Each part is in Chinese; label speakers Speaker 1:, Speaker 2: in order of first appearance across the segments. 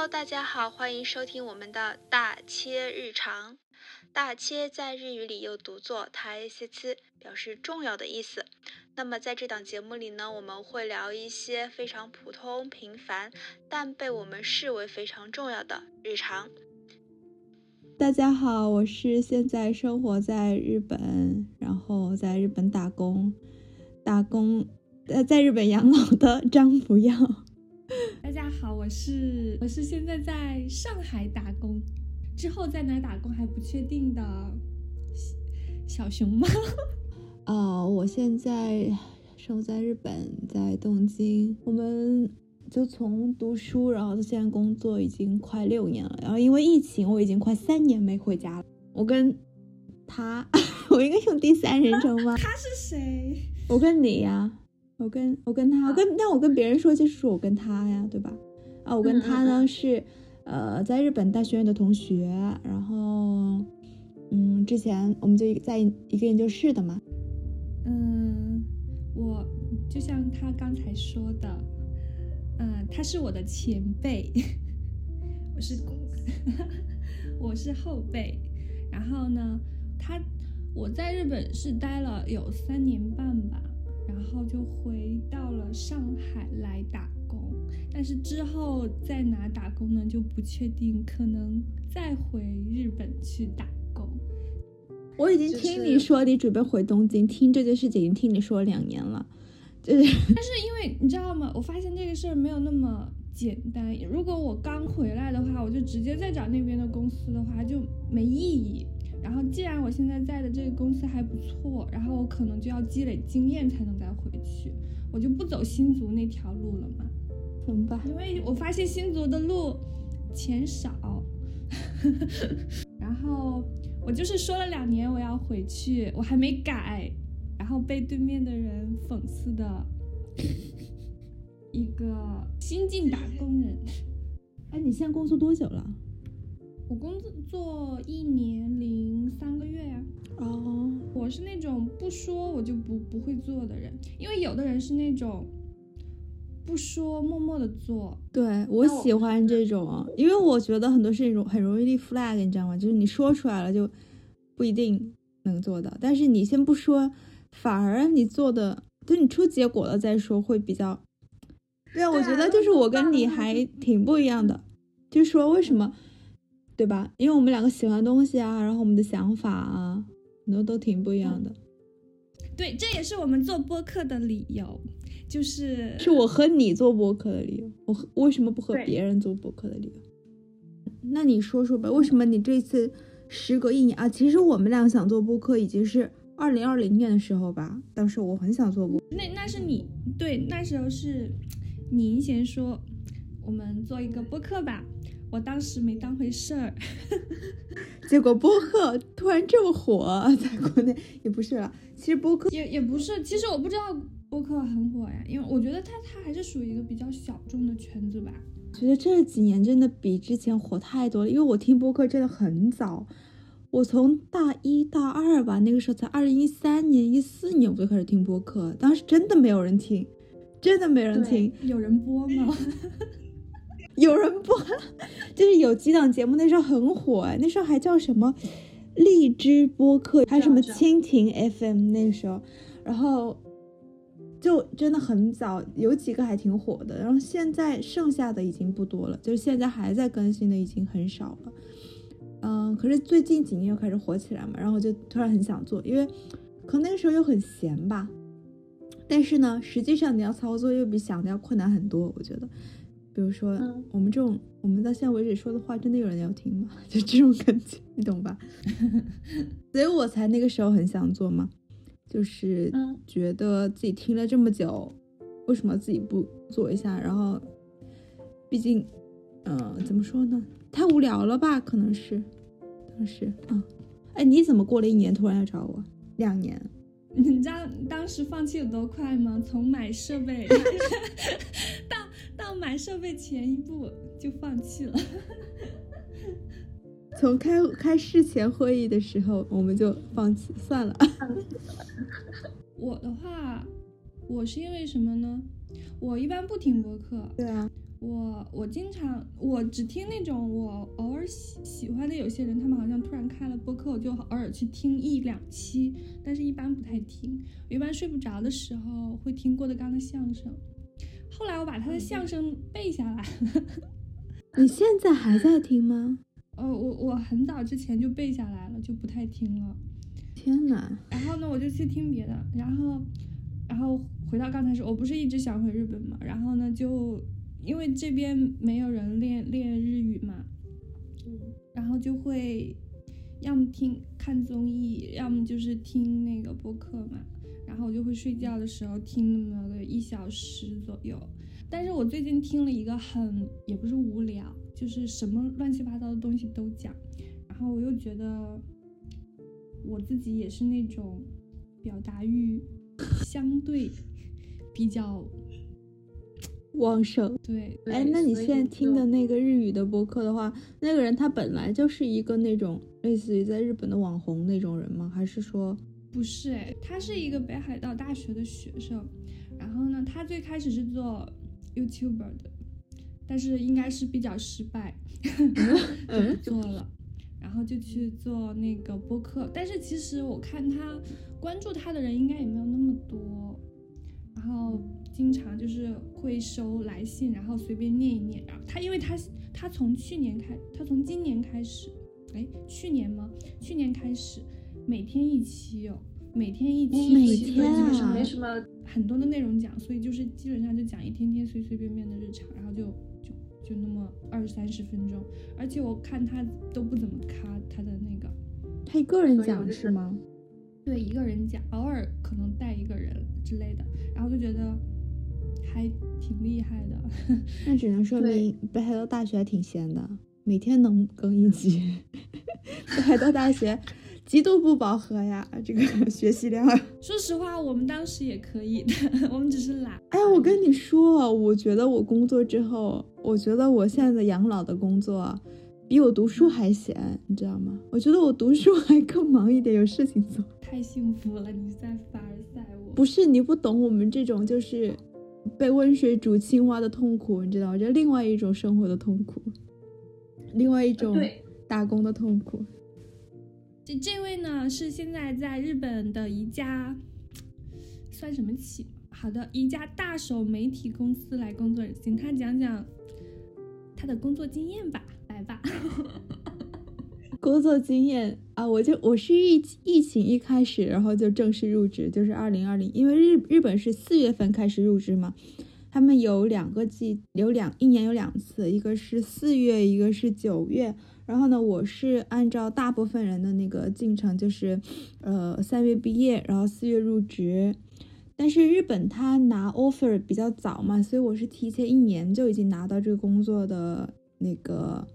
Speaker 1: Hello，大家好，欢迎收听我们的大切日常。大切在日语里又读作台切切，表示重要的意思。那么在这档节目里呢，我们会聊一些非常普通、平凡，但被我们视为非常重要的日常。
Speaker 2: 大家好，我是现在生活在日本，然后在日本打工，打工呃在日本养老的张不要。
Speaker 3: 大家好，我是我是现在在上海打工，之后在哪打工还不确定的小熊猫。
Speaker 2: 哦，我现在生活在日本，在东京。我们就从读书，然后到现在工作已经快六年了。然后因为疫情，我已经快三年没回家了。我跟他，我应该用第三人称吗？
Speaker 3: 他是谁？
Speaker 2: 我跟你呀。我跟我跟他，我跟但我跟别人说就是说我跟他呀，对吧？啊，我跟他呢是，呃，在日本大学院的同学，然后，嗯，之前我们就在一个研究室的嘛。
Speaker 3: 嗯，我就像他刚才说的，嗯，他是我的前辈，我是 我是后辈，然后呢，他我在日本是待了有三年半吧。然后就回到了上海来打工，但是之后在哪打工呢就不确定，可能再回日本去打工。
Speaker 2: 我已经听你说你准备回东京，听这件事情已经听你说了两年了，就是。
Speaker 3: 但是因为你知道吗？我发现这个事儿没有那么简单。如果我刚回来的话，我就直接再找那边的公司的话就没意义。然后，既然我现在在的这个公司还不错，然后我可能就要积累经验才能再回去，我就不走新族那条路了嘛？
Speaker 2: 怎么办？
Speaker 3: 因为我发现新族的路钱少，然后我就是说了两年我要回去，我还没改，然后被对面的人讽刺的一个新晋打工人。
Speaker 2: 哎，你现在工作多久了？
Speaker 3: 我工作一年零三个月呀。
Speaker 2: 哦，
Speaker 3: 我是那种不说我就不不会做的人，因为有的人是那种不说默默的做。
Speaker 2: 对我喜欢这种，因为我觉得很多事情很容易立 flag，你知道吗？就是你说出来了就不一定能做到，但是你先不说，反而你做的，等你出结果了再说会比较。对啊，我觉得就是我跟你还挺不一样的，就是说为什么？对吧？因为我们两个喜欢东西啊，然后我们的想法啊，很多都挺不一样的。
Speaker 3: 对，这也是我们做播客的理由，就是
Speaker 2: 是我和你做播客的理由。我和为什么不和别人做播客的理由？那你说说吧，为什么你这次时隔一年啊？其实我们俩想做播客已经是二零二零年的时候吧。当时我很想做播，
Speaker 3: 那那是你对，那时候是您先说，我们做一个播客吧。我当时没当回事儿，
Speaker 2: 结果播客突然这么火，在国内也不是了。其实播客
Speaker 3: 也也不是，其实我不知道播客很火呀，因为我觉得它它还是属于一个比较小众的圈子吧。
Speaker 2: 觉得这几年真的比之前火太多了，因为我听播客真的很早，我从大一大二吧，那个时候才二零一三年、一四年我就开始听播客，当时真的没有人听，真的没人听，
Speaker 3: 有人播吗？
Speaker 2: 有人播，就是有几档节目那时候很火哎，那时候还叫什么荔枝播客，还有什么蜻蜓 FM 那时候，然后就真的很早，有几个还挺火的。然后现在剩下的已经不多了，就是现在还在更新的已经很少了。嗯，可是最近几年又开始火起来嘛，然后就突然很想做，因为可能那个时候又很闲吧。但是呢，实际上你要操作又比想的要困难很多，我觉得。比如说，我们这种，我们到现在为止说的话，真的有人要听吗？就这种感觉，你懂吧？所以我才那个时候很想做嘛，就是觉得自己听了这么久，为什么自己不做一下？然后，毕竟，嗯，怎么说呢？太无聊了吧？可能是，当时，啊，哎，你怎么过了一年突然要找我？两年？
Speaker 3: 你知道当时放弃有多快吗？从买设备到。到买设备前一步就放弃了。
Speaker 2: 从开开事前会议的时候，我们就放弃算了。
Speaker 3: 我的话，我是因为什么呢？我一般不听播客。
Speaker 2: 对啊。
Speaker 3: 我我经常我只听那种我偶尔喜喜欢的有些人，他们好像突然开了播客，我就偶尔去听一两期，但是一般不太听。我一般睡不着的时候会听郭德纲的相声。后来我把他的相声背下来了。
Speaker 2: 你现在还在听吗？
Speaker 3: 呃，我我很早之前就背下来了，就不太听了。
Speaker 2: 天哪！
Speaker 3: 然后呢，我就去听别的。然后，然后回到刚才说，我不是一直想回日本嘛？然后呢，就。因为这边没有人练练日语嘛，嗯，然后就会要么听看综艺，要么就是听那个播客嘛，然后我就会睡觉的时候听那么个一小时左右。但是我最近听了一个很也不是无聊，就是什么乱七八糟的东西都讲，然后我又觉得我自己也是那种表达欲相对比较。
Speaker 2: 旺盛，
Speaker 3: 对，
Speaker 2: 哎，那你现在听的那个日语的播客的话，那个人他本来就是一个那种类似于在日本的网红那种人吗？还是说
Speaker 3: 不是？哎，他是一个北海道大学的学生，然后呢，他最开始是做 YouTuber 的，但是应该是比较失败，就不做了，然后就去做那个播客。但是其实我看他关注他的人应该也没有那么多，然后。经常就是会收来信，然后随便念一念。然后他，因为他他从去年开，他从今年开始，哎，去年吗？去年开始每天一期哦，每天一期，
Speaker 2: 每天
Speaker 3: 啊，没什么很多的内容讲，所以就是基本上就讲一天天随随便便的日常，然后就就就那么二三十分钟。而且我看他都不怎么卡他的那个，
Speaker 2: 他一个人讲是吗？
Speaker 3: 对，一个人讲，偶尔可能带一个人之类的，然后就觉得。还挺厉害的，
Speaker 2: 那只能说明北海道大学还挺闲的，每天能更一集。北海道大学极度不饱和呀，这个 学习量。
Speaker 3: 说实话，我们当时也可以的，我们只是懒。
Speaker 2: 哎，我跟你说，我觉得我工作之后，我觉得我现在的养老的工作比我读书还闲，你知道吗？我觉得我读书还更忙一点，有事情做。
Speaker 3: 太幸福了，你在凡尔赛我？
Speaker 2: 不是，你不懂我们这种就是。被温水煮青蛙的痛苦，你知道？这另外一种生活的痛苦，另外一种打工的痛苦。
Speaker 3: 这位呢，是现在在日本的一家算什么企？好的，一家大手媒体公司来工作，请他讲讲他的工作经验吧，来吧。
Speaker 2: 工作经验啊，我就我是疫疫情一开始，然后就正式入职，就是二零二零，因为日日本是四月份开始入职嘛，他们有两个季，有两一年有两次，一个是四月，一个是九月，然后呢，我是按照大部分人的那个进程，就是呃三月毕业，然后四月入职，但是日本他拿 offer 比较早嘛，所以我是提前一年就已经拿到这个工作的那个。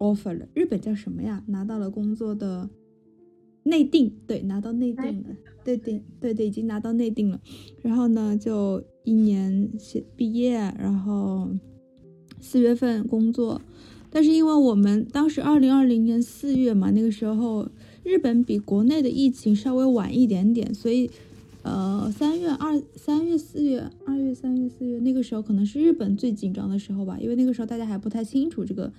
Speaker 2: offer 了，日本叫什么呀？拿到了工作的内定，对，拿到内定了，对对对对，已经拿到内定了。然后呢，就一年毕业，然后四月份工作。但是因为我们当时二零二零年四月嘛，那个时候日本比国内的疫情稍微晚一点点，所以呃，三月二、三月、四月、二月、三月、四月那个时候可能是日本最紧张的时候吧，因为那个时候大家还不太清楚这个。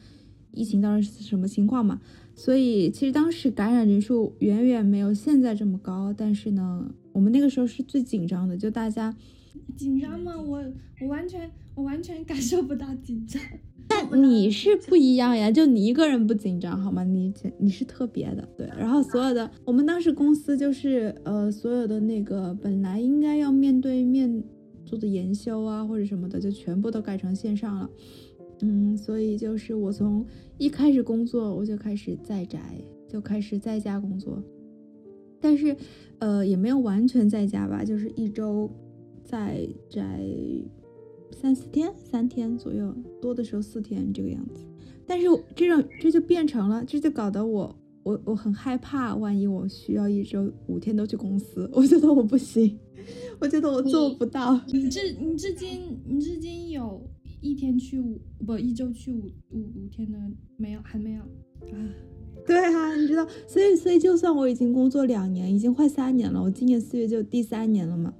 Speaker 2: 疫情当时是什么情况嘛？所以其实当时感染人数远远没有现在这么高，但是呢，我们那个时候是最紧张的，就大家
Speaker 3: 紧张吗？我我完全我完全感受不到紧张。
Speaker 2: 但你是不一样呀，就你一个人不紧张好吗？你你是特别的，对。然后所有的我们当时公司就是呃所有的那个本来应该要面对面做的研修啊或者什么的，就全部都改成线上了。嗯，所以就是我从一开始工作我就开始在宅，就开始在家工作，但是，呃，也没有完全在家吧，就是一周在宅三四天，三天左右，多的时候四天这个样子。但是这种这就变成了，这就搞得我我我很害怕，万一我需要一周五天都去公司，我觉得我不行，我觉得我做不到。
Speaker 3: 你至你至今你至今有。一天去五不一周去五五五天的没有还没有啊，
Speaker 2: 对啊，你知道，所以所以就算我已经工作两年，已经快三年了，我今年四月就第三年了嘛，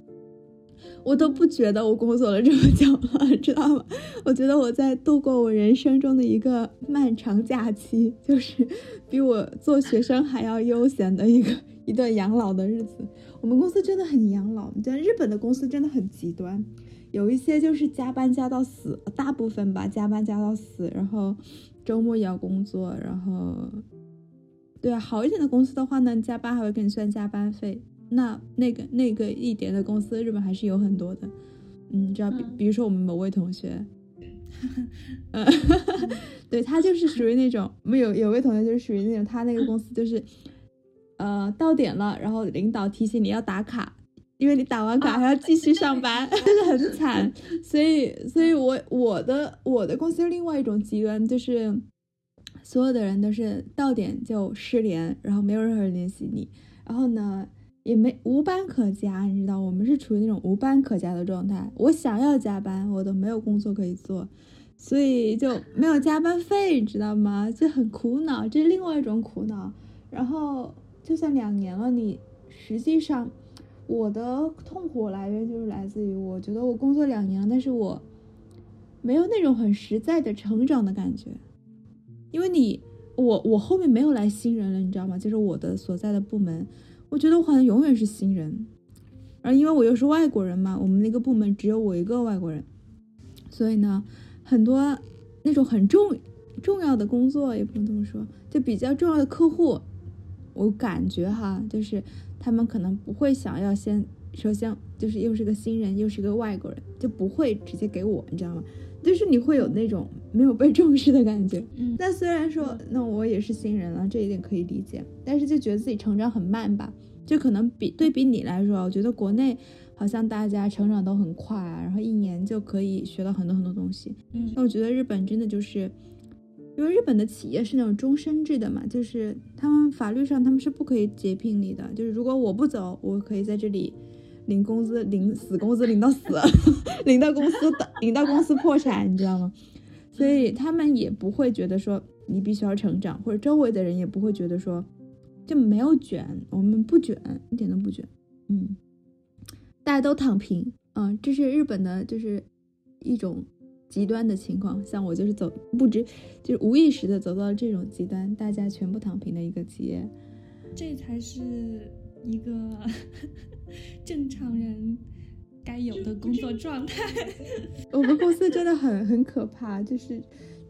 Speaker 2: 我都不觉得我工作了这么久了，知道吗？我觉得我在度过我人生中的一个漫长假期，就是比我做学生还要悠闲的一个一段养老的日子。我们公司真的很养老，你知道日本的公司真的很极端，有一些就是加班加到死，大部分吧加班加到死，然后周末也要工作，然后。对啊，好一点的公司的话呢，加班还会给你算加班费。那那个那个一点的公司，日本还是有很多的。嗯，知道比比如说我们某位同学，嗯，对他就是属于那种，我们有有位同学就是属于那种，他那个公司就是，呃，到点了，然后领导提醒你要打卡，因为你打完卡还要继续上班，就是很惨。所以，所以我我的我的公司另外一种极端就是。所有的人都是到点就失联，然后没有任何人联系你，然后呢也没无班可加，你知道我们是处于那种无班可加的状态。我想要加班，我都没有工作可以做，所以就没有加班费，你知道吗？就很苦恼，这是另外一种苦恼。然后就算两年了，你实际上我的痛苦来源就是来自于我觉得我工作两年了，但是我没有那种很实在的成长的感觉。因为你，我我后面没有来新人了，你知道吗？就是我的所在的部门，我觉得我好像永远是新人。而因为我又是外国人嘛，我们那个部门只有我一个外国人，所以呢，很多那种很重重要的工作也不能这么说，就比较重要的客户，我感觉哈，就是他们可能不会想要先，首先就是又是个新人，又是个外国人，就不会直接给我，你知道吗？就是你会有那种没有被重视的感觉，嗯，但虽然说那我也是新人了，这一点可以理解，但是就觉得自己成长很慢吧，就可能比对比你来说，我觉得国内好像大家成长都很快啊，然后一年就可以学到很多很多东西，嗯，那我觉得日本真的就是，因为日本的企业是那种终身制的嘛，就是他们法律上他们是不可以解聘你的，就是如果我不走，我可以在这里。领工资，领死工资，领到死，领到公司，领到公司破产，你知道吗？所以他们也不会觉得说你必须要成长，或者周围的人也不会觉得说就没有卷，我们不卷，一点都不卷，嗯，大家都躺平，嗯，这是日本的，就是一种极端的情况。像我就是走不知，就是无意识的走到了这种极端，大家全部躺平的一个企业，
Speaker 3: 这才是一个。正常人该有的工作状态。
Speaker 2: 我们公司真的很很可怕，就是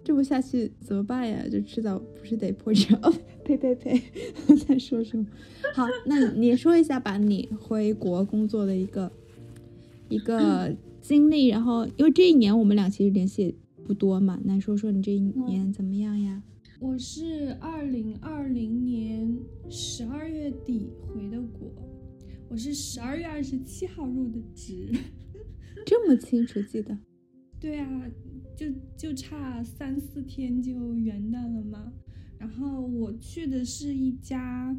Speaker 2: 这么下去怎么办呀？就迟早不是得破产？哦，呸呸呸！在说什么？好，那你说一下吧，你回国工作的一个一个 经历。然后，因为这一年我们俩其实联系不多嘛，那说说你这一年怎么样呀？
Speaker 3: 我是二零二零年十二月底回的国。我是十二月二十七号入的职，
Speaker 2: 这么清楚记得？
Speaker 3: 对啊，就就差三四天就元旦了嘛。然后我去的是一家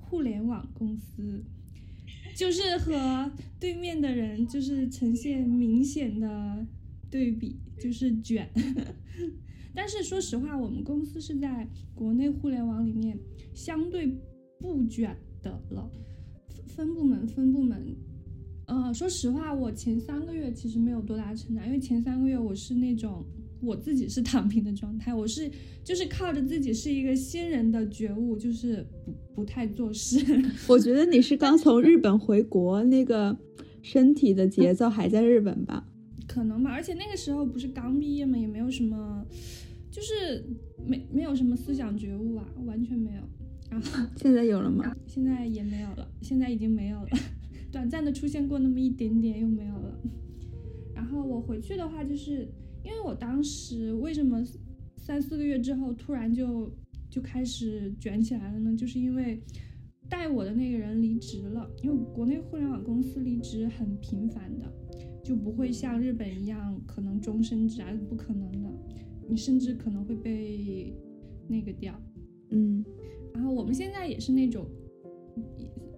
Speaker 3: 互联网公司，就是和对面的人就是呈现明显的对比，就是卷。但是说实话，我们公司是在国内互联网里面相对不卷的了。分部门，分部门，呃，说实话，我前三个月其实没有多大成长，因为前三个月我是那种我自己是躺平的状态，我是就是靠着自己是一个新人的觉悟，就是不不太做事。
Speaker 2: 我觉得你是刚从日本回国，那个身体的节奏还在日本吧？
Speaker 3: 可能吧，而且那个时候不是刚毕业嘛，也没有什么，就是没没有什么思想觉悟啊，完全没有。然 后
Speaker 2: 现在有了吗？
Speaker 3: 现在也没有了，现在已经没有了，短暂的出现过那么一点点，又没有了。然后我回去的话，就是因为我当时为什么三四个月之后突然就就开始卷起来了呢？就是因为带我的那个人离职了，因为国内互联网公司离职很频繁的，就不会像日本一样可能终身制啊，不可能的，你甚至可能会被那个掉，
Speaker 2: 嗯。
Speaker 3: 然后我们现在也是那种，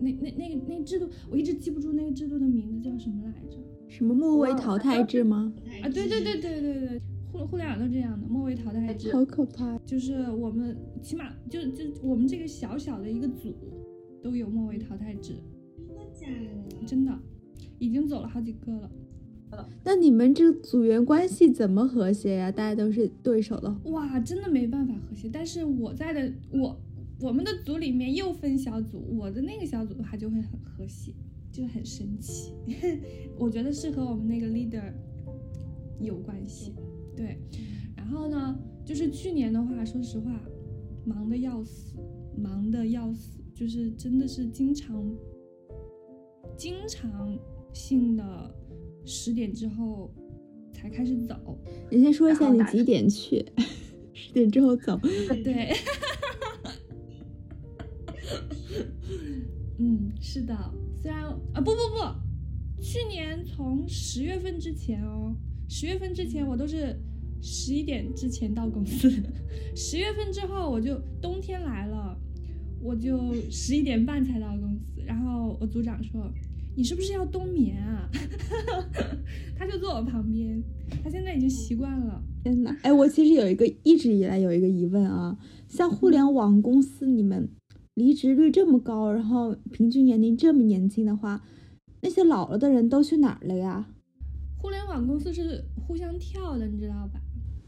Speaker 3: 那那那个那制度，我一直记不住那个制度的名字叫什么来着？
Speaker 2: 什么末位淘汰制吗？
Speaker 3: 啊，对对对对对对，互互联网都这样的末位淘汰制，
Speaker 2: 好可怕。
Speaker 3: 就是我们起码就就我们这个小小的一个组都有末位淘汰制，
Speaker 4: 真的假的？
Speaker 3: 真的。已经走了好几个了。
Speaker 2: 那你们这个组员关系怎么和谐呀？大家都是对手的，
Speaker 3: 哇，真的没办法和谐。但是我在的我我们的组里面又分小组，我的那个小组的话就会很和谐，就很神奇。我觉得是和我们那个 leader 有关系。对，然后呢，就是去年的话，说实话，忙的要死，忙的要死，就是真的是经常经常性的。十点之后才开始走。
Speaker 2: 你先说一下你几点去？十点之后走。
Speaker 3: 对。是的。虽然啊，不不不，去年从十月份之前哦，十月份之前我都是十一点之前到公司。十月份之后我就冬天来了，我就十一点半才到公司。然后我组长说。你是不是要冬眠啊？他就坐我旁边，他现在已经习惯了。
Speaker 2: 天呐，哎，我其实有一个一直以来有一个疑问啊，像互联网公司，你们离职率这么高，然后平均年龄这么年轻的话，那些老了的人都去哪儿了呀？
Speaker 3: 互联网公司是互相跳的，你知道吧？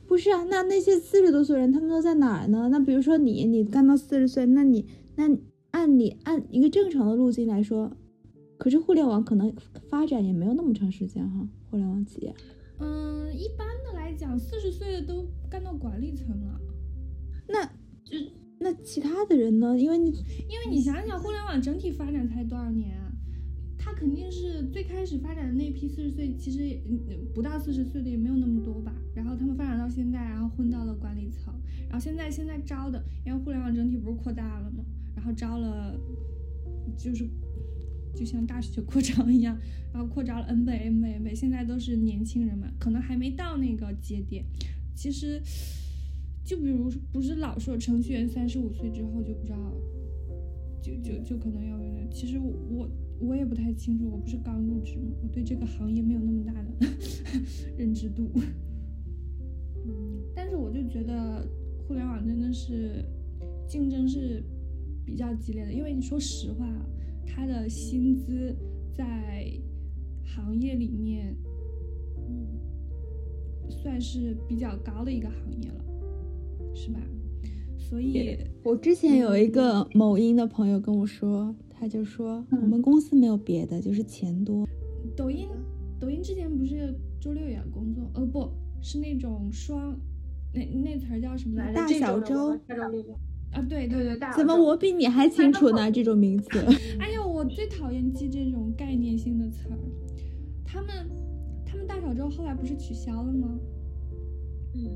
Speaker 2: 不是啊，那那些四十多岁人他们都在哪儿呢？那比如说你，你干到四十岁，那你那按你按一个正常的路径来说。可是互联网可能发展也没有那么长时间哈，互联网企业。
Speaker 3: 嗯，一般的来讲，四十岁的都干到管理层了。
Speaker 2: 那就那其他的人呢？因为你
Speaker 3: 因为你想想，互联网整体发展才多少年啊？他肯定是最开始发展的那批四十岁，其实不到四十岁的也没有那么多吧。然后他们发展到现在，然后混到了管理层。然后现在现在招的，因为互联网整体不是扩大了吗？然后招了，就是。就像大学扩张一样，然后扩招了 N 倍、N 倍、N 倍，现在都是年轻人嘛，可能还没到那个节点。其实，就比如不是老说程序员三十五岁之后就不知道，就就就可能要有其实我我也不太清楚，我不是刚入职嘛，我对这个行业没有那么大的 认知度。嗯，但是我就觉得互联网真的是竞争是比较激烈的，因为你说实话。他的薪资在行业里面，嗯，算是比较高的一个行业了，是吧？所以，
Speaker 2: 我之前有一个某音的朋友跟我说，他就说我们公司没有别的，就是钱多。
Speaker 3: 抖音，抖音之前不是周六也要工作？呃，不是那种双，那那词儿叫什么来着？
Speaker 2: 大小周。
Speaker 3: 啊，对对对，大
Speaker 2: 怎么我比你还清楚呢？这种名词。
Speaker 3: 哎呦，我最讨厌记这种概念性的词儿。他们，他们大小周后来不是取消了吗？
Speaker 1: 嗯，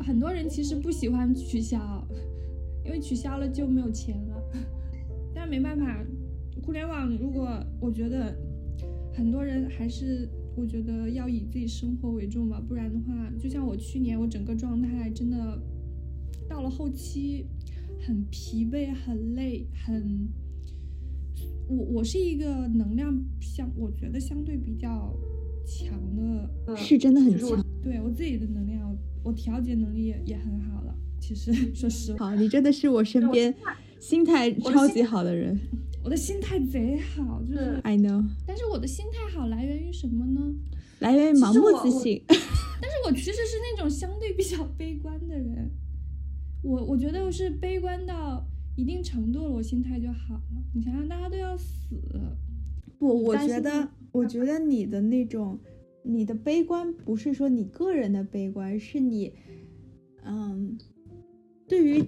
Speaker 3: 很多人其实不喜欢取消，因为取消了就没有钱了。但没办法，互联网如果我觉得很多人还是我觉得要以自己生活为重吧，不然的话，就像我去年我整个状态真的到了后期。很疲惫，很累，很。我我是一个能量相，我觉得相对比较强的，
Speaker 2: 是真的很强。
Speaker 3: 对我自己的能量，我调节能力也也很好了。其实说实话，好
Speaker 2: 你真的是我身边心态超级好的人。
Speaker 3: 我的心态贼好，就是
Speaker 2: I know。
Speaker 3: 但是我的心态好来源于什么呢？
Speaker 2: 来源于盲目自信。
Speaker 3: 但是我其实是那种相对比较悲观的人。我我觉得我是悲观到一定程度了，我心态就好了。你想想，大家都要死，
Speaker 2: 不？我觉得，我觉得你的那种，你的悲观不是说你个人的悲观，是你，嗯，对于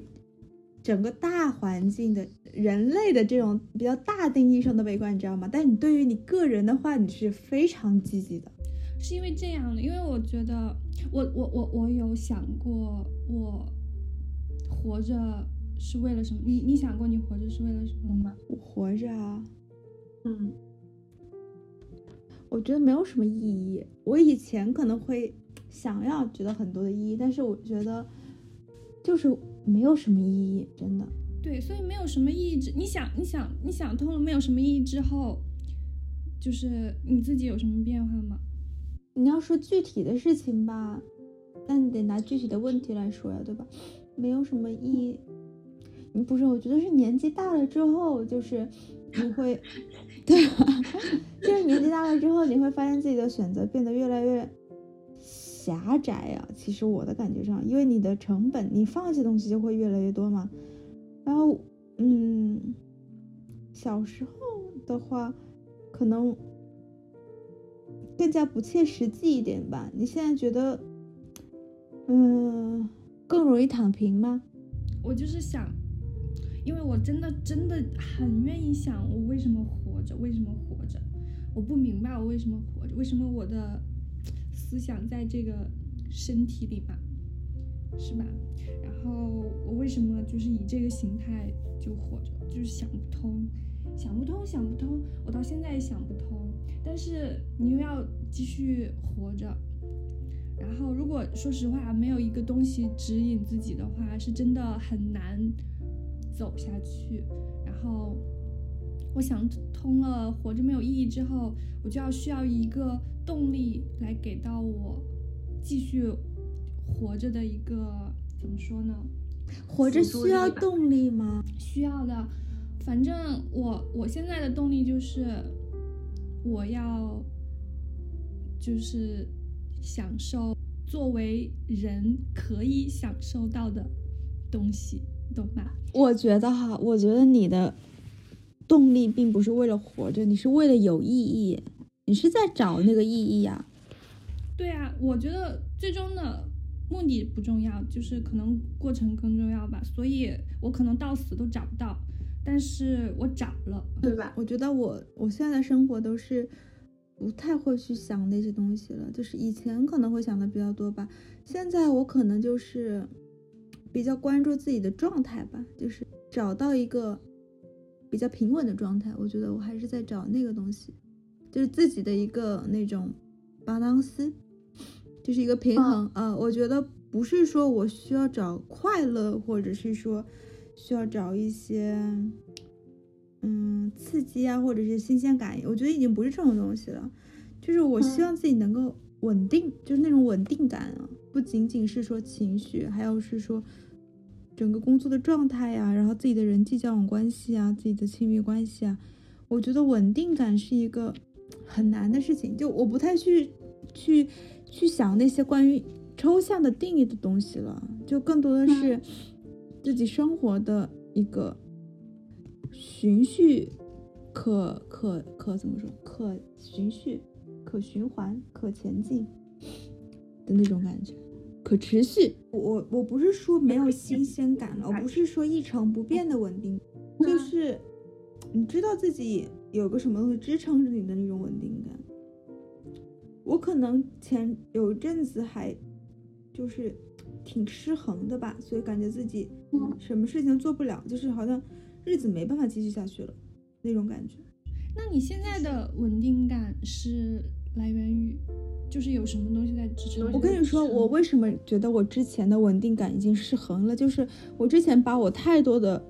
Speaker 2: 整个大环境的人类的这种比较大定义上的悲观，你知道吗？但你对于你个人的话，你是非常积极的。
Speaker 3: 是因为这样的，因为我觉得，我我我我有想过我。活着是为了什么？你你想过你活着是为了什么吗？
Speaker 2: 我活着
Speaker 1: 啊，嗯，
Speaker 2: 我觉得没有什么意义。我以前可能会想要觉得很多的意义，但是我觉得就是没有什么意义，真的。
Speaker 3: 对，所以没有什么意义之，你想你想你想通了没有什么意义之后，就是你自己有什么变化吗？
Speaker 2: 你要说具体的事情吧，那你得拿具体的问题来说呀，对吧？没有什么意义，你不是？我觉得是年纪大了之后，就是你会对吧？就是年纪大了之后，你会发现自己的选择变得越来越狭窄啊。其实我的感觉上，因为你的成本，你放弃东西就会越来越多嘛。然后，嗯，小时候的话，可能更加不切实际一点吧。你现在觉得，嗯，更容易躺平吗？
Speaker 3: 我就是想，因为我真的真的很愿意想，我为什么活着？为什么活着？我不明白我为什么活着？为什么我的思想在这个身体里嘛，是吧？然后我为什么就是以这个形态就活着？就是想不通，想不通，想不通。我到现在也想不通。但是你又要继续活着，然后如果说实话没有一个东西指引自己的话，是真的很难走下去。然后。我想通了，活着没有意义之后，我就要需要一个动力来给到我继续活着的一个怎么说呢？
Speaker 2: 活着需要动力吗？
Speaker 3: 需要的。反正我我现在的动力就是我要就是享受作为人可以享受到的东西，懂吧？
Speaker 2: 我觉得哈，我觉得你的。动力并不是为了活着，你是为了有意义，你是在找那个意义呀。
Speaker 3: 对啊，我觉得最终的目的不重要，就是可能过程更重要吧。所以我可能到死都找不到，但是我找了，
Speaker 2: 对吧？我觉得我我现在的生活都是不太会去想那些东西了，就是以前可能会想的比较多吧。现在我可能就是比较关注自己的状态吧，就是找到一个。比较平稳的状态，我觉得我还是在找那个东西，就是自己的一个那种巴当斯，就是一个平衡啊。我觉得不是说我需要找快乐，或者是说需要找一些嗯刺激啊，或者是新鲜感。我觉得已经不是这种东西了，就是我希望自己能够稳定，就是那种稳定感啊，不仅仅是说情绪，还有是说。整个工作的状态呀，然后自己的人际交往关系啊，自己的亲密关系啊，我觉得稳定感是一个很难的事情。就我不太去去去想那些关于抽象的定义的东西了，就更多的是自己生活的一个循序可可可怎么说？可循序、可循环、可前进的那种感觉。可持续，我我不是说没有新鲜感了，我不是说一成不变的稳定，就是你知道自己有个什么东西支撑着你的那种稳定感。我可能前有一阵子还就是挺失衡的吧，所以感觉自己什么事情做不了，就是好像日子没办法继续下去了那种感觉。
Speaker 3: 那你现在的稳定感是？来源于，就是有什么东西在支撑。
Speaker 2: 我跟你说，我为什么觉得我之前的稳定感已经失衡了？就是我之前把我太多的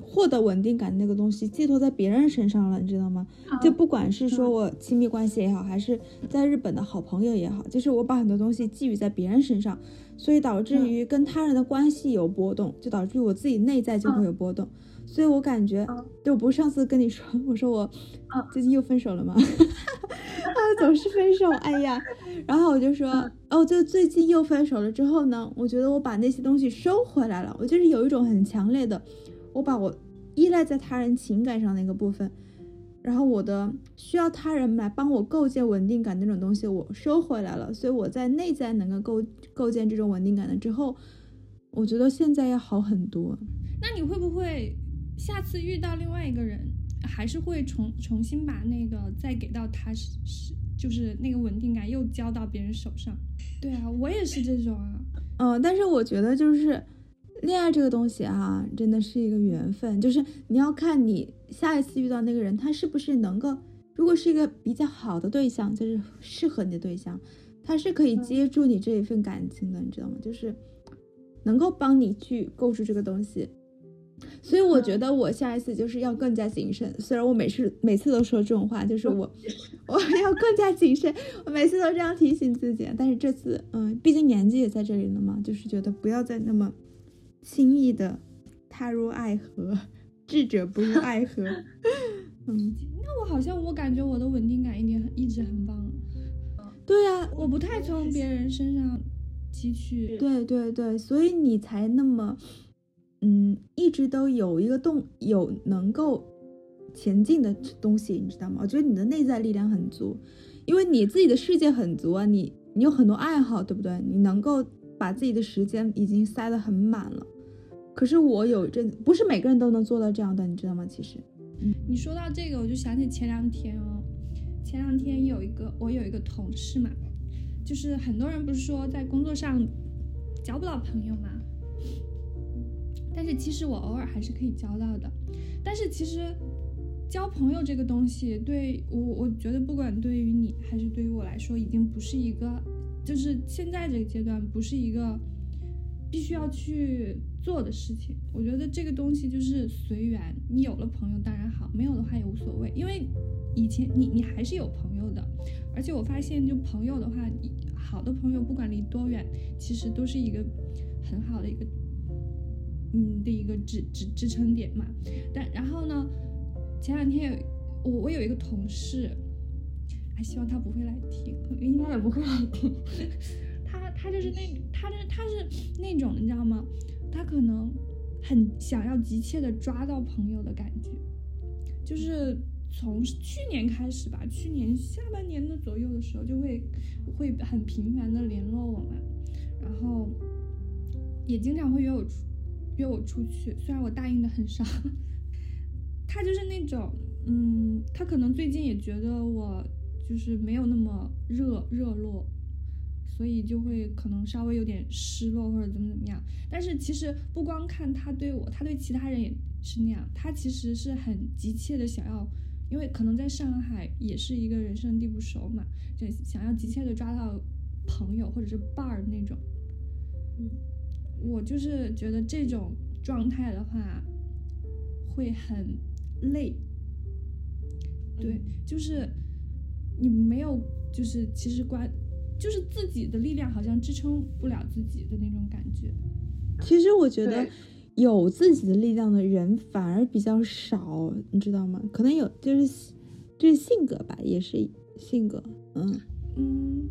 Speaker 2: 获得稳定感那个东西寄托在别人身上了，你知道吗？就不管是说我亲密关系也好，还是在日本的好朋友也好，就是我把很多东西寄予在别人身上，所以导致于跟他人的关系有波动，就导致我自己内在就会有波动。所以我感觉，就不是上次跟你说，我说我最近又分手了吗？啊，总是分手，哎呀，然后我就说，哦，就最近又分手了之后呢，我觉得我把那些东西收回来了，我就是有一种很强烈的，我把我依赖在他人情感上的一个部分，然后我的需要他人来帮我构建稳定感那种东西，我收回来了，所以我在内在能够构构建这种稳定感的之后，我觉得现在要好很多。
Speaker 3: 那你会不会？下次遇到另外一个人，还是会重重新把那个再给到他是是就是那个稳定感又交到别人手上。对啊，我也是这种啊。
Speaker 2: 嗯，但是我觉得就是恋爱这个东西啊，真的是一个缘分，就是你要看你下一次遇到那个人，他是不是能够，如果是一个比较好的对象，就是适合你的对象，他是可以接住你这一份感情的，你知道吗？就是能够帮你去构筑这个东西。所以我觉得我下一次就是要更加谨慎。虽然我每次每次都说这种话，就是我我要更加谨慎，我每次都这样提醒自己。但是这次，嗯，毕竟年纪也在这里了嘛，就是觉得不要再那么轻易的踏入爱河，智者不入爱河。嗯，
Speaker 3: 那我好像我感觉我的稳定感一点一直很棒。
Speaker 2: 对呀、
Speaker 3: 我不太从别人身上汲取。
Speaker 2: 对对对，所以你才那么，嗯，一直都有一个动有能够前进的东西，你知道吗？我觉得你的内在力量很足，因为你自己的世界很足啊，你你有很多爱好，对不对？你能够把自己的时间已经塞得很满了。可是我有一阵，不是每个人都能做到这样的，你知道吗？其实，嗯
Speaker 3: 你说到这个，我就想起前两天哦，前两天有一个我有一个同事嘛，就是很多人不是说在工作上交不到朋友嘛，但是其实我偶尔还是可以交到的。但是其实交朋友这个东西，对我我觉得不管对于你还是对于我来说，已经不是一个，就是现在这个阶段不是一个必须要去做的事情。我觉得这个东西就是随缘，你有了朋友当然好，没有的话也无所谓，因为以前你你还是有朋友的，而且我发现就朋友的话，好的朋友不管离多远，其实都是一个很好的一个嗯的一个支支支撑点嘛。但然后呢，前两天有我我有一个同事，还，希望他不会来听，应该也不会来听。他他就是那他是他是那种你知道吗？他可能很想要急切的抓到朋友的感觉，就是从去年开始吧，去年下半年的左右的时候就会会很频繁的联络我嘛，然后也经常会约我出约我出去，虽然我答应的很少。他就是那种，嗯，他可能最近也觉得我就是没有那么热热络，所以就会可能稍微有点失落或者怎么怎么样。但是其实不光看他对我，他对其他人也是那样。他其实是很急切的想要，因为可能在上海也是一个人生地不熟嘛，就想要急切的抓到朋友或者是伴儿那种。嗯，我就是觉得这种状态的话会很累。对，就是你没有，就是其实关，就是自己的力量好像支撑不了自己的那种感觉。
Speaker 2: 其实我觉得有自己的力量的人反而比较少，你知道吗？可能有，就是就是性格吧，也是性格，嗯。
Speaker 3: 嗯，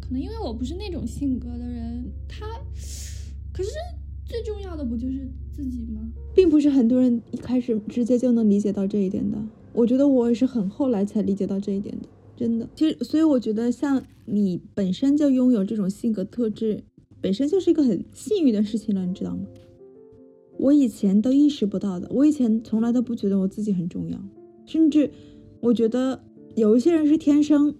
Speaker 3: 可能因为我不是那种性格的人，他，可是最重要的不就是自己吗？
Speaker 2: 并不是很多人一开始直接就能理解到这一点的。我觉得我也是很后来才理解到这一点的，真的。其实，所以我觉得像你本身就拥有这种性格特质，本身就是一个很幸运的事情了，你知道吗？我以前都意识不到的，我以前从来都不觉得我自己很重要，甚至我觉得有一些人是天生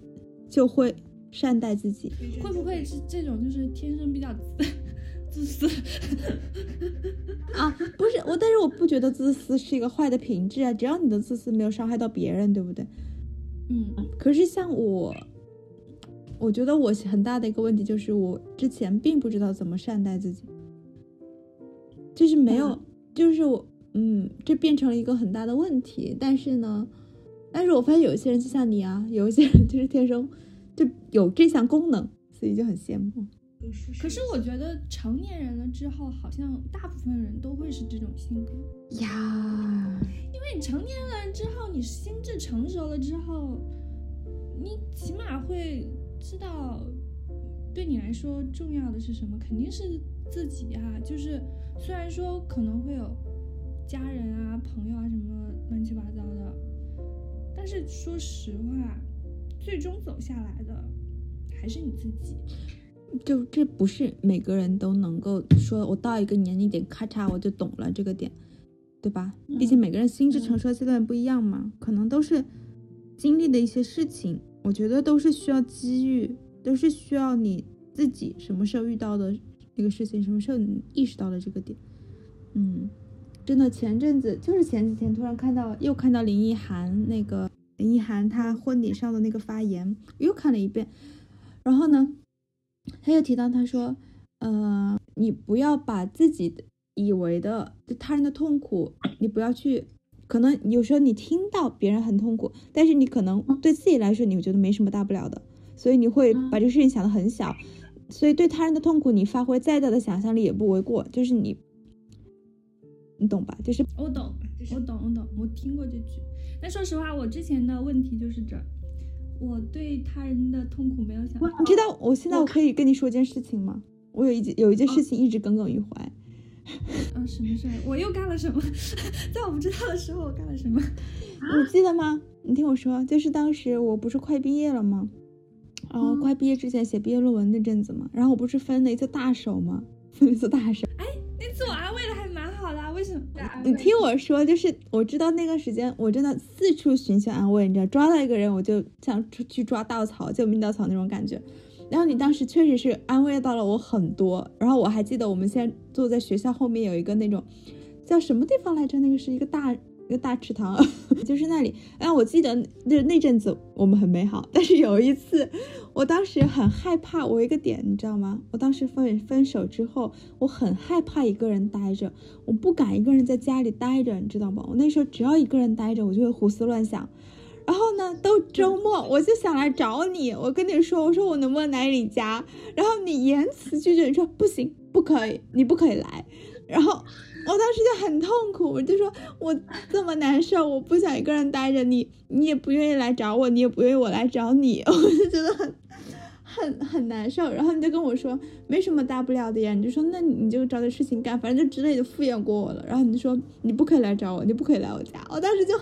Speaker 2: 就会善待自己，
Speaker 3: 会不会是这种就是天生比较自私？
Speaker 2: 啊，不是我，但是我不觉得自私是一个坏的品质啊，只要你的自私没有伤害到别人，对不对？
Speaker 3: 嗯
Speaker 2: 可是像我，我觉得我很大的一个问题就是我之前并不知道怎么善待自己，就是没有，就是我，嗯，这变成了一个很大的问题。但是呢，但是我发现有一些人就像你啊，有一些人就是天生就有这项功能，所以就很羡慕。
Speaker 3: 可是我觉得成年人了之后，好像大部分人都会是这种性格，
Speaker 2: 呀，
Speaker 3: 因为你成年了之后，你心智成熟了之后，你起码会知道，对你来说重要的是什么，肯定是自己啊。就是虽然说可能会有家人啊、朋友啊什么乱七八糟的，但是说实话，最终走下来的还是你自己。
Speaker 2: 就这不是每个人都能够说，我到一个年龄点，咔嚓我就懂了这个点，对吧？毕竟每个人心智成熟的阶段不一样嘛，可能都是经历的一些事情，我觉得都是需要机遇，都是需要你自己什么时候遇到的那个事情，什么时候你意识到了这个点。嗯，真的前阵子就是前几天突然看到，又看到林奕涵那个林奕涵她婚礼上的那个发言，又看了一遍，然后呢？他又提到，他说，呃，你不要把自己以为的他人的痛苦，你不要去，可能有时候你听到别人很痛苦，但是你可能对自己来说，你觉得没什么大不了的，所以你会把这个事情想得很小，所以对他人的痛苦，你发挥再大的想象力也不为过，就是你，你懂吧？就是
Speaker 3: 我懂，我懂，我懂，我听过这句。但说实话，我之前的问题就是这儿，我对他人的痛苦没有想到。
Speaker 2: 你知道，我现在我可以跟你说一件事情吗？我有一件有一件事情一直耿耿于怀。
Speaker 3: 啊，什么事儿？我又干了什么？在我不知道的时候，我干了什么？
Speaker 2: 你记得吗？你听我说，就是当时我不是快毕业了吗？然后快毕业之前写毕业论文那阵子嘛，然后我不是分了一次大手吗？分了一次大手。
Speaker 3: 哎，那次我 安慰的还蛮好的，为什么？
Speaker 2: 你听我说，就是我知道那个时间我真的四处寻求安慰，你知道，抓到一个人我就像去抓稻草、救命稻草那种感觉。然后你当时确实是安慰到了我很多。然后我还记得我们现在坐在学校后面有一个那种叫什么地方来着？那个是一个大。一个大池塘，就是那里。哎，我记得那那阵子我们很美好。但是有一次，我当时很害怕。我一个点，你知道吗？我当时分分手之后，我很害怕一个人待着，我不敢一个人在家里待着，你知道吗？我那时候只要一个人待着，我就会胡思乱想。然后呢，都周末，我就想来找你。我跟你说，我说我能不能来你家？然后你严词拒绝，你说不行，不可以，你不可以来。然后。我当时就很痛苦，我就说我这么难受，我不想一个人待着你，你也不愿意来找我，你也不愿意我来找你，我就觉得很很很难受。然后你就跟我说没什么大不了的呀，你就说那你就找点事情干，反正就之类的敷衍过我了。然后你就说你不可以来找我，你不可以来我家。我当时就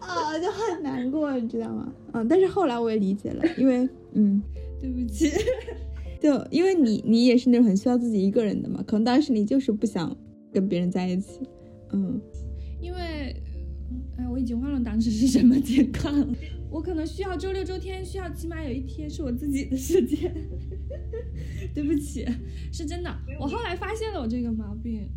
Speaker 2: 啊就很难过，你知道吗？嗯，但是后来我也理解了，因为嗯，
Speaker 3: 对不起，
Speaker 2: 就因为你你也是那种很需要自己一个人的嘛，可能当时你就是不想。跟别人在一起，嗯，
Speaker 3: 因为，哎，我已经忘了当时是什么情况了。我可能需要周六周天，需要起码有一天是我自己的时间。对不起，是真的。我后来发现了我这个毛病，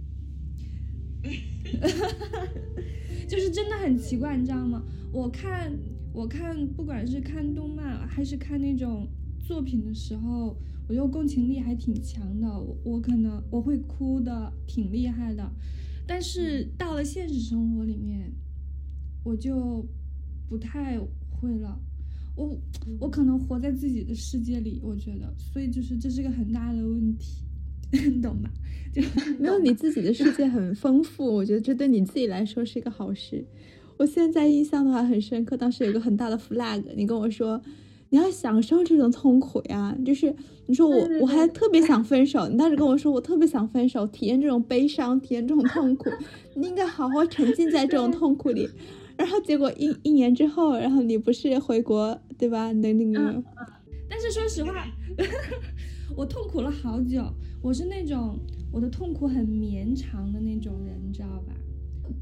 Speaker 3: 就是真的很奇怪，你知道吗？我看，我看，不管是看动漫还是看那种作品的时候。我共情力还挺强的，我我可能我会哭的挺厉害的，但是到了现实生活里面，我就不太会了。我我可能活在自己的世界里，我觉得，所以就是这是个很大的问题，你 懂吧？就
Speaker 2: 没有你自己的世界很丰富，我觉得这对你自己来说是一个好事。我现在印象的话很深刻，当时有一个很大的 flag，你跟我说。你要享受这种痛苦呀，就是你说我我还特别想分手，你当时跟我说我特别想分手，体验这种悲伤，体验这种痛苦，你应该好好沉浸在这种痛苦里，然后结果一一年之后，然后你不是回国对吧？你的那个，
Speaker 3: 但是说实话，我痛苦了好久，我是那种我的痛苦很绵长的那种人，你知道吧？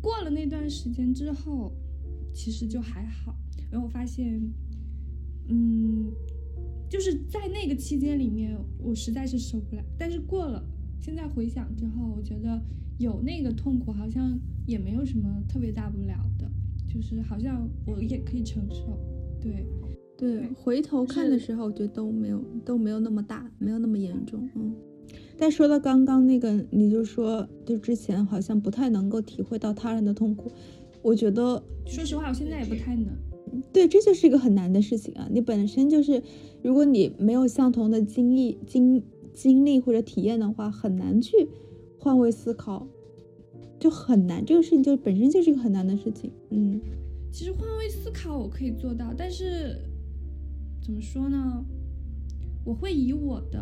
Speaker 3: 过了那段时间之后，其实就还好，然后我发现。嗯，就是在那个期间里面，我实在是受不了。但是过了，现在回想之后，我觉得有那个痛苦，好像也没有什么特别大不了的，就是好像我也可以承受。对，
Speaker 2: 对，回头看的时候，我觉得都没有都没有那么大，没有那么严重。嗯，但说到刚刚那个，你就说，就之前好像不太能够体会到他人的痛苦，我觉得，
Speaker 3: 说实话，我现在也不太能。
Speaker 2: 对，这就是一个很难的事情啊！你本身就是，如果你没有相同的经历、经经历或者体验的话，很难去换位思考，就很难。这个事情就本身就是一个很难的事情。嗯，
Speaker 3: 其实换位思考我可以做到，但是怎么说呢？我会以我的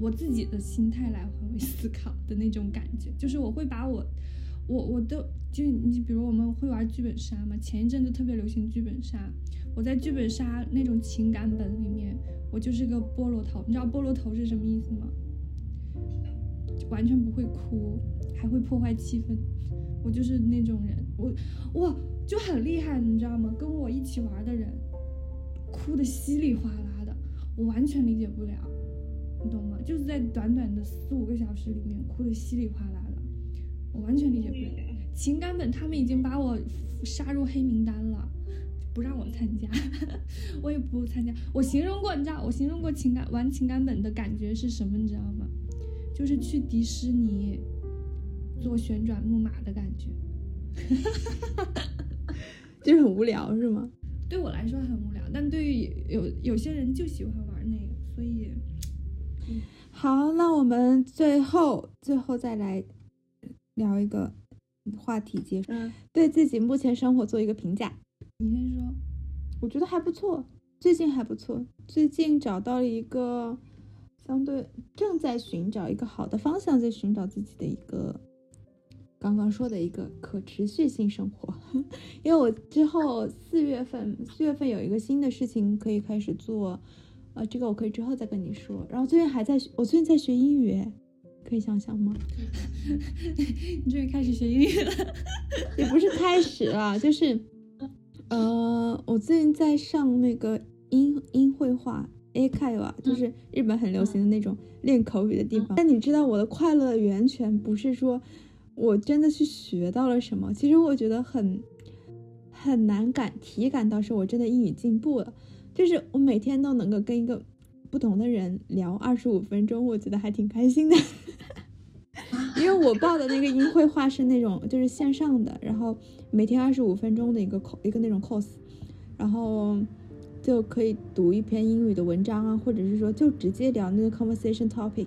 Speaker 3: 我自己的心态来换位思考的那种感觉，就是我会把我。我我都就你比如我们会玩剧本杀嘛，前一阵子特别流行剧本杀。我在剧本杀那种情感本里面，我就是个菠萝头。你知道菠萝头是什么意思吗？完全不会哭，还会破坏气氛。我就是那种人，我哇就很厉害，你知道吗？跟我一起玩的人哭的稀里哗啦的，我完全理解不了，你懂吗？就是在短短的四五个小时里面哭的稀里哗啦的。我完全理解不了情感本，他们已经把我杀入黑名单了，不让我参加，我也不参加。我形容过，你知道，我形容过情感玩情感本的感觉是什么？你知道吗？就是去迪士尼坐旋转木马的感觉，
Speaker 2: 就是很无聊，是吗？
Speaker 3: 对我来说很无聊，但对于有有些人就喜欢玩那个，所以，
Speaker 2: 好，那我们最后最后再来。聊一个话题结束，
Speaker 3: 嗯，
Speaker 2: 对自己目前生活做一个评价。
Speaker 3: 你先说。
Speaker 2: 我觉得还不错，最近还不错，最近找到了一个相对正在寻找一个好的方向，在寻找自己的一个刚刚说的一个可持续性生活。因为我之后四月份四月份有一个新的事情可以开始做，呃，这个我可以之后再跟你说。然后最近还在我最近在学英语，可以想想吗？
Speaker 3: 你终于开始学英语了？
Speaker 2: 也不是开始了，就是。呃，我最近在上那个英英绘画 A K 吧，就是日本很流行的那种练口语的地方。但你知道我的快乐源泉不是说我真的去学到了什么，其实我觉得很很难感体感到是我真的英语进步了。就是我每天都能够跟一个不同的人聊二十五分钟，我觉得还挺开心的。因为我报的那个音绘画是那种就是线上的，然后每天二十五分钟的一个一个那种 course，然后就可以读一篇英语的文章啊，或者是说就直接聊那个 conversation topic，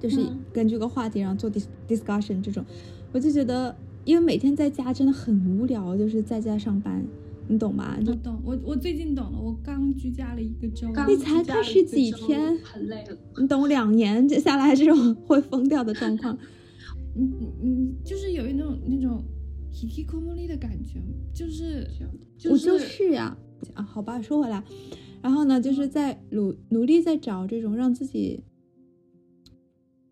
Speaker 2: 就是根据个话题然后做 dis discussion 这种，我就觉得因为每天在家真的很无聊，就是在家上班。你懂吗？
Speaker 3: 我懂，我我最近懂了。我刚居家了一个周，
Speaker 2: 你才开始几天，
Speaker 4: 很累了。
Speaker 2: 你懂两年接下来这种会疯掉的状况，
Speaker 3: 你你你就是有一种那种 hikikomori 的感觉，就是
Speaker 2: 我就是呀啊，好吧，说回来，然后呢，就是在努努力在找这种让自己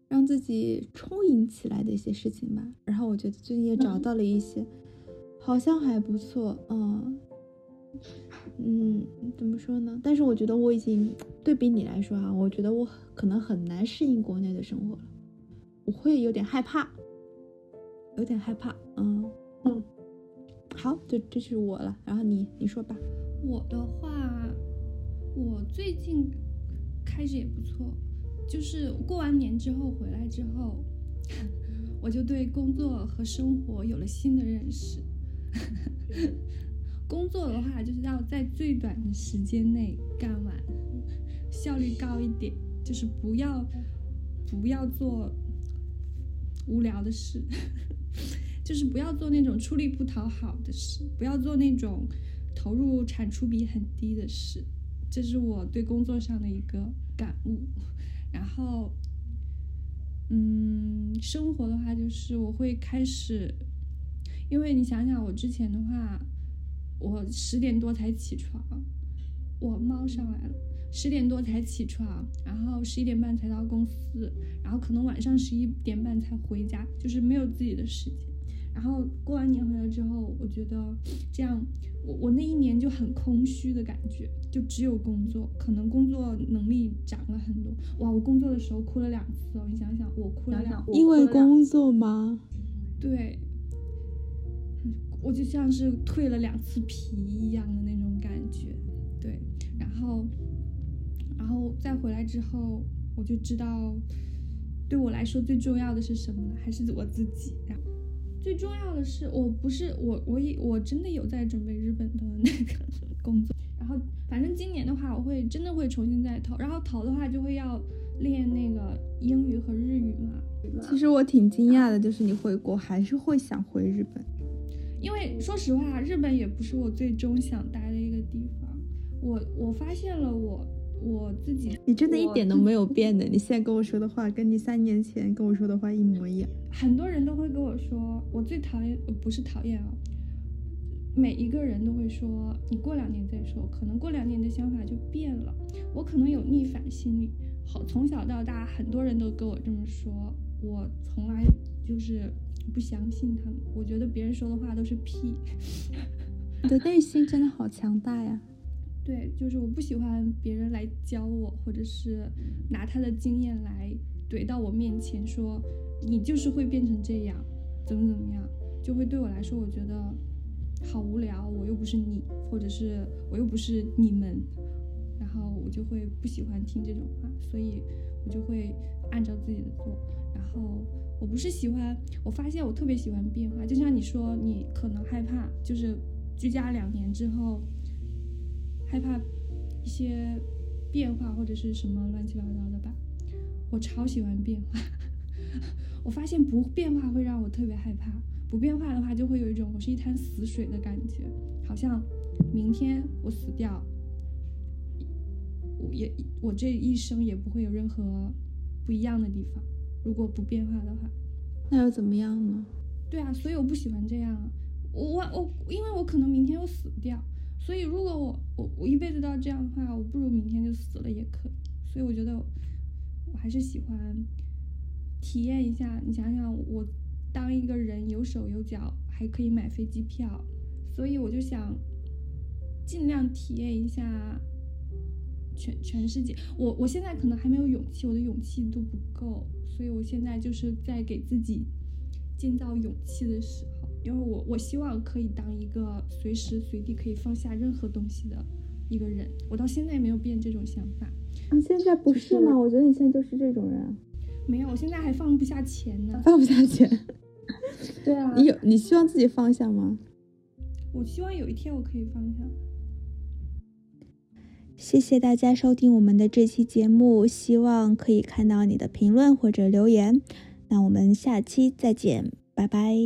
Speaker 2: 让自己充盈起来的一些事情吧。然后我觉得最近也找到了一些，好像还不错，嗯。嗯，怎么说呢？但是我觉得我已经对比你来说啊，我觉得我可能很难适应国内的生活了，我会有点害怕，有点害怕。嗯嗯，好，这这是我了。然后你你说吧。
Speaker 3: 我的话，我最近开始也不错，就是过完年之后回来之后，我就对工作和生活有了新的认识。工作的话，就是要在最短的时间内干完，效率高一点，就是不要不要做无聊的事，就是不要做那种出力不讨好的事，不要做那种投入产出比很低的事，这是我对工作上的一个感悟。然后，嗯，生活的话，就是我会开始，因为你想想，我之前的话。我十点多才起床，我猫上来了，十点多才起床，然后十一点半才到公司，然后可能晚上十一点半才回家，就是没有自己的时间。然后过完年回来之后，我觉得这样，我我那一年就很空虚的感觉，就只有工作，可能工作能力涨了很多。哇，我工作的时候哭了两次哦，你想想，我哭了两，
Speaker 2: 因为工作吗？
Speaker 3: 对。我就像是蜕了两次皮一样的那种感觉，对，然后，然后再回来之后，我就知道，对我来说最重要的是什么，还是我自己。最重要的是，我不是我，我也我真的有在准备日本的那个工作。然后，反正今年的话，我会真的会重新再投。然后投的话，就会要练那个英语和日语嘛。
Speaker 2: 其实我挺惊讶的，就是你回国还是会想回日本。
Speaker 3: 因为说实话，日本也不是我最终想待的一个地方。我我发现了我我自己，
Speaker 2: 你真的一点都没有变的。你现在跟我说的话，跟你三年前跟我说的话一模一样。
Speaker 3: 很多人都会跟我说，我最讨厌不是讨厌啊，每一个人都会说，你过两年再说，可能过两年的想法就变了。我可能有逆反心理，好，从小到大很多人都跟我这么说，我从来就是。不相信他们，我觉得别人说的话都是屁。
Speaker 2: 你的内心真的好强大呀！
Speaker 3: 对，就是我不喜欢别人来教我，或者是拿他的经验来怼到我面前，说你就是会变成这样，怎么怎么样，就会对我来说，我觉得好无聊。我又不是你，或者是我又不是你们，然然后我就会不喜欢听这种话，所以我就会按照自己的做，然后。我不是喜欢，我发现我特别喜欢变化，就像你说，你可能害怕，就是居家两年之后，害怕一些变化或者是什么乱七八糟的吧。我超喜欢变化，我发现不变化会让我特别害怕，不变化的话，就会有一种我是一滩死水的感觉，好像明天我死掉，也我这一生也不会有任何不一样的地方。如果不变化的话，
Speaker 2: 那又怎么样呢？
Speaker 3: 对啊，所以我不喜欢这样啊。我我我，因为我可能明天又死不掉，所以如果我我我一辈子都要这样的话，我不如明天就死了也可以。所以我觉得我还是喜欢体验一下。你想想，我当一个人有手有脚，还可以买飞机票，所以我就想尽量体验一下全全世界。我我现在可能还没有勇气，我的勇气都不够，所以我现在就是在给自己建造勇气的时候。因为我我希望可以当一个随时随地可以放下任何东西的一个人，我到现在也没有变这种想法。
Speaker 2: 你现在不是吗？我觉得你现在就是这种人。
Speaker 3: 没有，我现在还放不下钱呢。
Speaker 2: 放不下钱？
Speaker 3: 对啊。
Speaker 2: 你有你希望自己放下吗？
Speaker 3: 我希望有一天我可以放下。
Speaker 1: 谢谢大家收听我们的这期节目，希望可以看到你的评论或者留言。那我们下期再见，拜拜。